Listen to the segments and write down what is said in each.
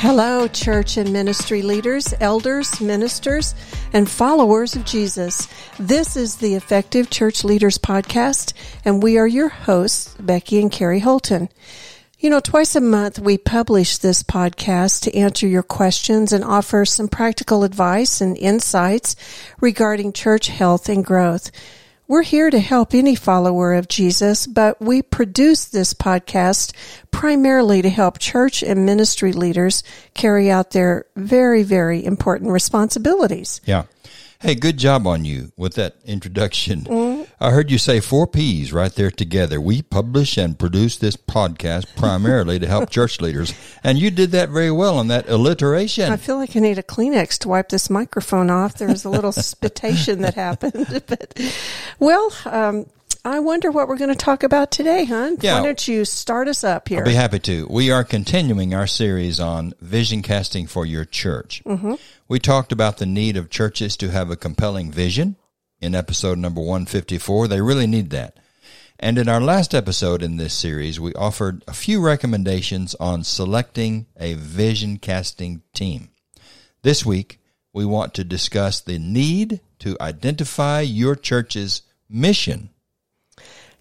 Hello, church and ministry leaders, elders, ministers, and followers of Jesus. This is the Effective Church Leaders Podcast, and we are your hosts, Becky and Kerry Holton. You know, twice a month we publish this podcast to answer your questions and offer some practical advice and insights regarding church health and growth. We're here to help any follower of Jesus, but we produce this podcast primarily to help church and ministry leaders carry out their very, very important responsibilities. Yeah. Hey, good job on you with that introduction. Mm-hmm. I heard you say four P's right there together. We publish and produce this podcast primarily to help church leaders. And you did that very well on that alliteration. I feel like I need a Kleenex to wipe this microphone off. There was a little spitation that happened. But, well, um, I wonder what we're going to talk about today, hon. Yeah. Why don't you start us up here? I'll be happy to. We are continuing our series on vision casting for your church. Mm-hmm. We talked about the need of churches to have a compelling vision in episode number 154. They really need that. And in our last episode in this series, we offered a few recommendations on selecting a vision casting team. This week, we want to discuss the need to identify your church's mission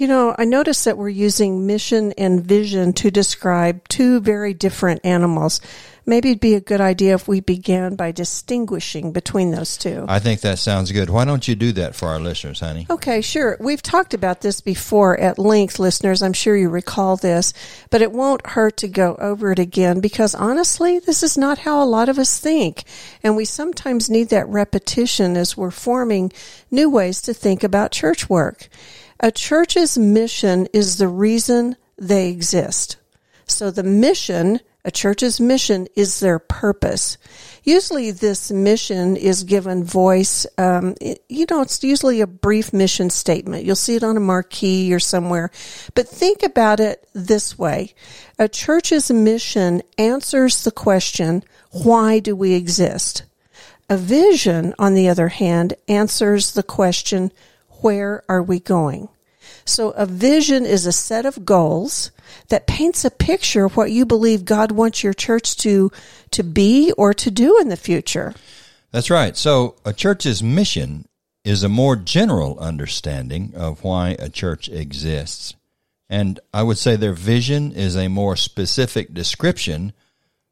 you know, I noticed that we're using mission and vision to describe two very different animals. Maybe it'd be a good idea if we began by distinguishing between those two. I think that sounds good. Why don't you do that for our listeners, honey? Okay, sure. We've talked about this before at length, listeners. I'm sure you recall this, but it won't hurt to go over it again because honestly, this is not how a lot of us think. And we sometimes need that repetition as we're forming new ways to think about church work. A church's mission is the reason they exist. So the mission, a church's mission is their purpose. Usually this mission is given voice. Um, it, you know, it's usually a brief mission statement. You'll see it on a marquee or somewhere. But think about it this way. A church's mission answers the question, why do we exist? A vision, on the other hand, answers the question, where are we going? So a vision is a set of goals that paints a picture of what you believe God wants your church to, to be or to do in the future. That's right. So a church's mission is a more general understanding of why a church exists. And I would say their vision is a more specific description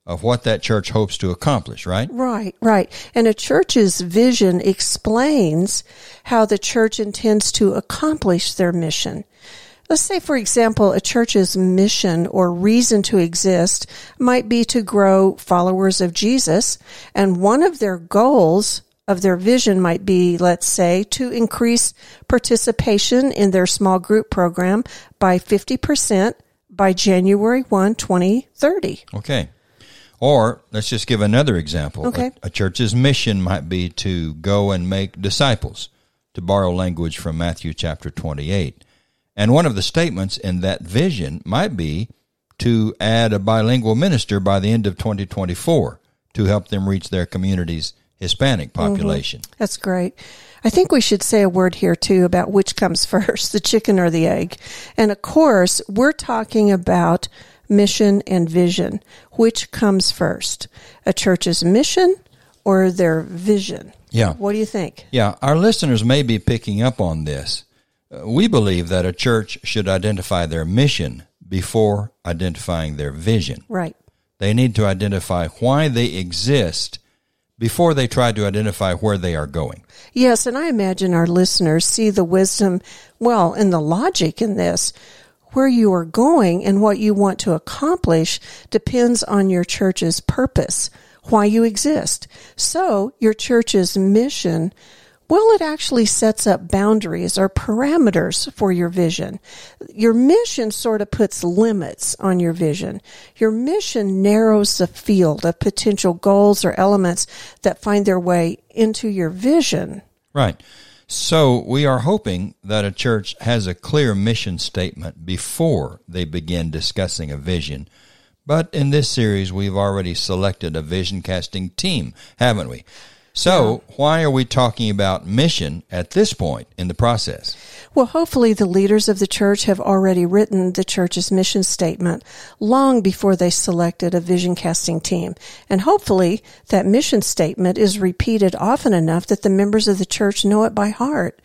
of what that church hopes to accomplish, right? Right, right. And a church's vision explains how the church intends to accomplish their mission. Let's say, for example, a church's mission or reason to exist might be to grow followers of Jesus, and one of their goals of their vision might be, let's say, to increase participation in their small group program by 50% by January 1, 2030. Okay. Or let's just give another example. Okay. A, a, church's mission might be to go and make disciples, to borrow language from Matthew chapter 28. And one of the statements in that vision might be to add a bilingual minister by the end of 2024 to help them reach their community's Hispanic mm-hmm. population. Mm-hmm. That's great. I think we should say a word here too about which comes first, the chicken or the egg. And of course, we're talking about mission, and vision. Which comes first? A church's mission or their vision? Yeah. What do you think? Yeah, our listeners may be picking up on this. Uh, we believe that a church should identify their mission before identifying their vision. Right. They need to identify why they exist before they try to identify where they are going. Yes, and I imagine our listeners see the wisdom, well, and the logic in this where you are going and what you want to accomplish depends on your church's purpose, why you exist. So your church's mission, well, it actually sets up boundaries or parameters for your vision. Your mission sort of puts limits on your vision. Your mission narrows the field of potential goals or elements that find their way into your vision. Right. So we are hoping that a church has a clear mission statement before they begin discussing a vision. But in this series, we've already selected a vision casting team, haven't we? So, why are we talking about mission at this point in the process? Well, hopefully the leaders of the church have already written the church's mission statement long before they selected a vision casting team. And hopefully that mission statement is repeated often enough that the members of the church know it by heart.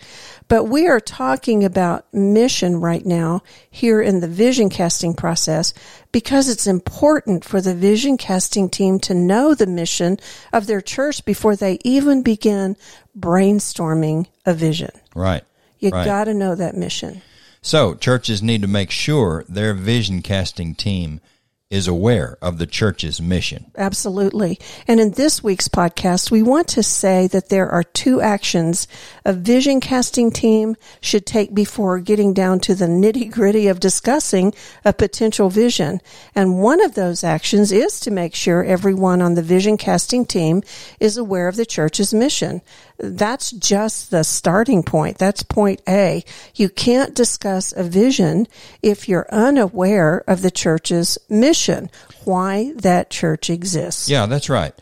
But we are talking about mission right now here in the vision casting process because it's important for the vision casting team to know the mission of their church before they even begin brainstorming a vision. Right. You right. got to know that mission. So, churches need to make sure their vision casting team is aware of the church's mission. Absolutely. And in this week's podcast, we want to say that there are two actions a vision casting team should take before getting down to the nitty gritty of discussing a potential vision. And one of those actions is to make sure everyone on the vision casting team is aware of the church's mission. That's just the starting point. That's point A. You can't discuss a vision if you're unaware of the church's mission, why that church exists. Yeah, that's right.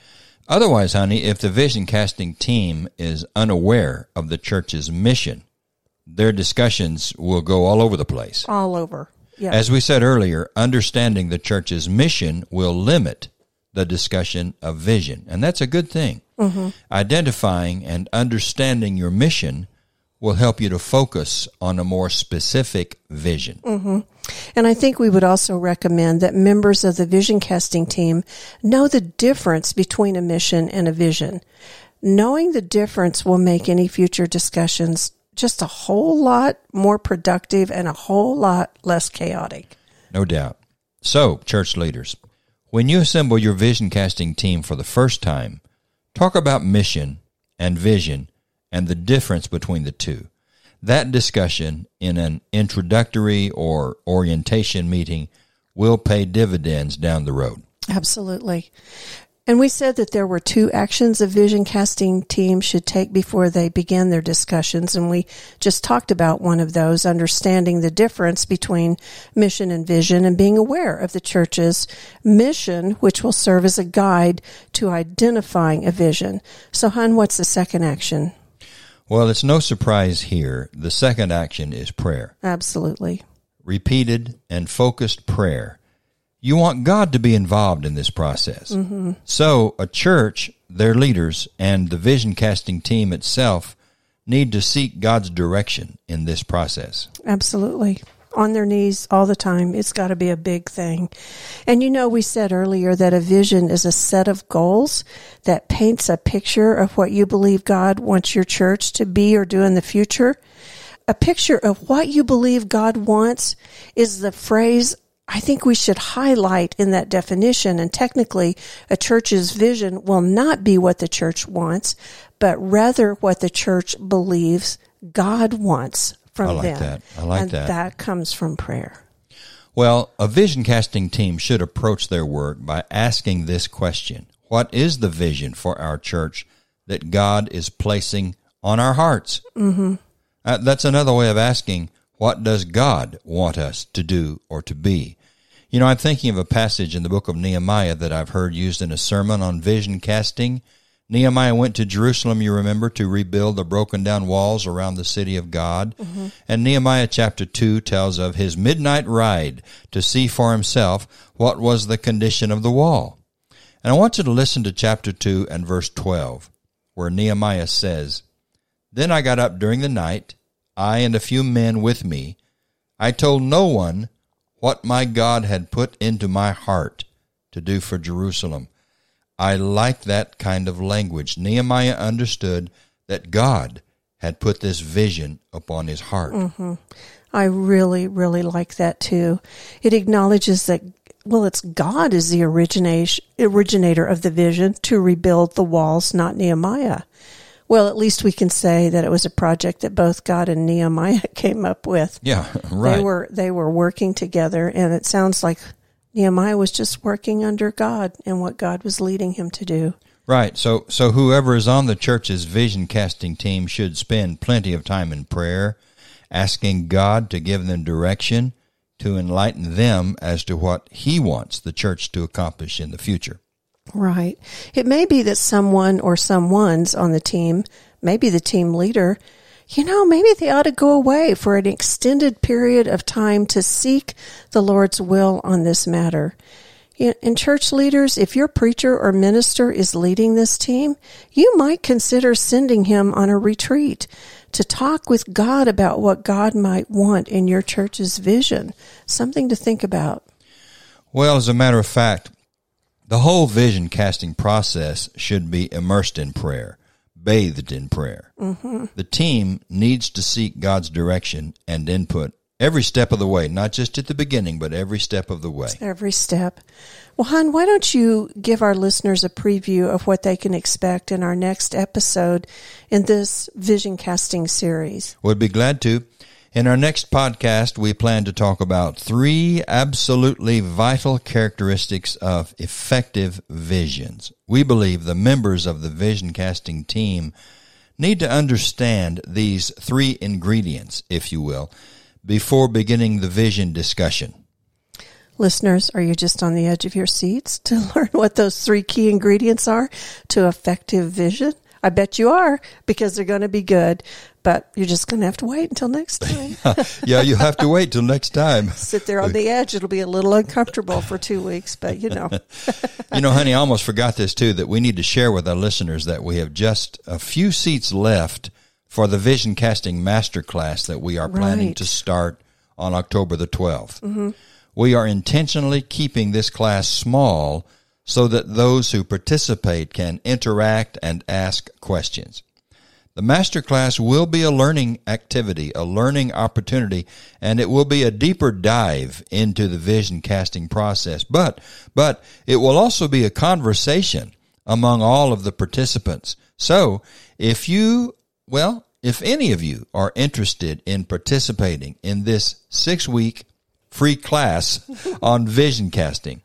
Otherwise, honey, if the vision casting team is unaware of the church's mission, their discussions will go all over the place. All over. Yeah. As we said earlier, understanding the church's mission will limit the discussion of vision, and that's a good thing. Mm-hmm. Identifying and understanding your mission will help you to focus on a more specific vision. Mm-hmm. And I think we would also recommend that members of the vision casting team know the difference between a mission and a vision. Knowing the difference will make any future discussions just a whole lot more productive and a whole lot less chaotic. No doubt. So, church leaders, when you assemble your vision casting team for the first time, talk about mission and vision and the difference between the two. That discussion in an introductory or orientation meeting will pay dividends down the road. Absolutely. And we said that there were two actions a vision casting team should take before they begin their discussions. And we just talked about one of those, understanding the difference between mission and vision and being aware of the church's mission, which will serve as a guide to identifying a vision. So, Hun, what's the second action? Well, it's no surprise here. The second action is prayer. Absolutely. Repeated and focused prayer you want God to be involved in this process. Mm-hmm. So a church, their leaders, and the vision casting team itself need to seek God's direction in this process. Absolutely. On their knees all the time. It's got to be a big thing. And you know, we said earlier that a vision is a set of goals that paints a picture of what you believe God wants your church to be or do in the future. A picture of what you believe God wants is the phrase I think we should highlight in that definition. And technically, a church's vision will not be what the church wants, but rather what the church believes God wants from I like them. that. I like and that. That comes from prayer. Well, a vision casting team should approach their work by asking this question What is the vision for our church that God is placing on our hearts? Mm-hmm. Uh, that's another way of asking, What does God want us to do or to be? You know, I'm thinking of a passage in the book of Nehemiah that I've heard used in a sermon on vision casting. Nehemiah went to Jerusalem, you remember, to rebuild the broken down walls around the city of God. Mm-hmm. And Nehemiah chapter 2 tells of his midnight ride to see for himself what was the condition of the wall. And I want you to listen to chapter 2 and verse 12, where Nehemiah says, Then I got up during the night, I and a few men with me. I told no one what my God had put into my heart to do for Jerusalem. I like that kind of language. Nehemiah understood that God had put this vision upon his heart. Mm-hmm. I really, really like that too. It acknowledges that, well, it's God is the originator of the vision to rebuild the walls, not Nehemiah. Well, at least we can say that it was a project that both God and Nehemiah came up with. Yeah, right. They were they were working together, and it sounds like Nehemiah was just working under God and what God was leading him to do. Right. So so whoever is on the church's vision casting team should spend plenty of time in prayer, asking God to give them direction, to enlighten them as to what he wants the church to accomplish in the future. Right. It may be that someone or someone's on the team, maybe the team leader, you know, maybe they ought to go away for an extended period of time to seek the Lord's will on this matter. In church leaders, if your preacher or minister is leading this team, you might consider sending him on a retreat to talk with God about what God might want in your church's vision. Something to think about. Well, as a matter of fact, the whole vision casting process should be immersed in prayer, bathed in prayer. Mm-hmm. The team needs to seek God's direction and input Every step of the way, not just at the beginning, but every step of the way. Every step. Well, Han, why don't you give our listeners a preview of what they can expect in our next episode in this vision casting series? Would be glad to. In our next podcast, we plan to talk about three absolutely vital characteristics of effective visions. We believe the members of the vision casting team need to understand these three ingredients, if you will, before beginning the vision discussion. Listeners, are you just on the edge of your seats to learn what those three key ingredients are to effective vision? I bet you are because they're going to be good, but you're just going to have to wait until next time. yeah, you have to wait till next time. Sit there on the edge. It'll be a little uncomfortable for two weeks, but you know. you know, honey, I almost forgot this too that we need to share with our listeners that we have just a few seats left for the vision casting masterclass that we are planning right. to start on October the 12th. Mm-hmm. We are intentionally keeping this class small so that those who participate can interact and ask questions. The masterclass will be a learning activity, a learning opportunity, and it will be a deeper dive into the vision casting process. But, but it will also be a conversation among all of the participants. So if you well, if any of you are interested in participating in this six week free class on vision casting,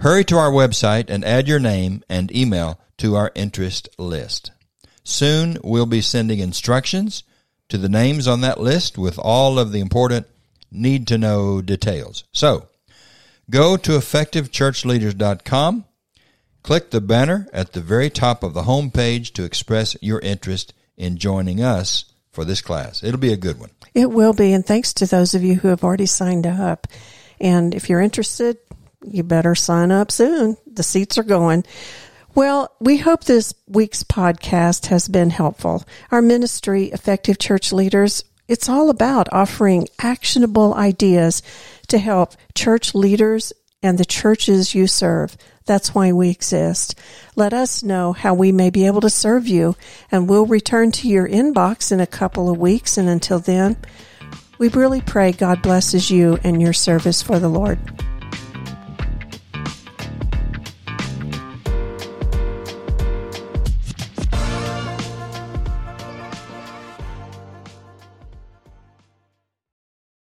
hurry to our website and add your name and email to our interest list. Soon we'll be sending instructions to the names on that list with all of the important need to know details. So go to effectivechurchleaders.com, click the banner at the very top of the home page to express your interest in joining us for this class. It'll be a good one. It will be. And thanks to those of you who have already signed up. And if you're interested, you better sign up soon. The seats are going. Well, we hope this week's podcast has been helpful. Our ministry, Effective Church Leaders, it's all about offering actionable ideas to help church leaders and the churches you serve that's why we exist. Let us know how we may be able to serve you, and we'll return to your inbox in a couple of weeks. And until then, we really pray God blesses you and your service for the Lord.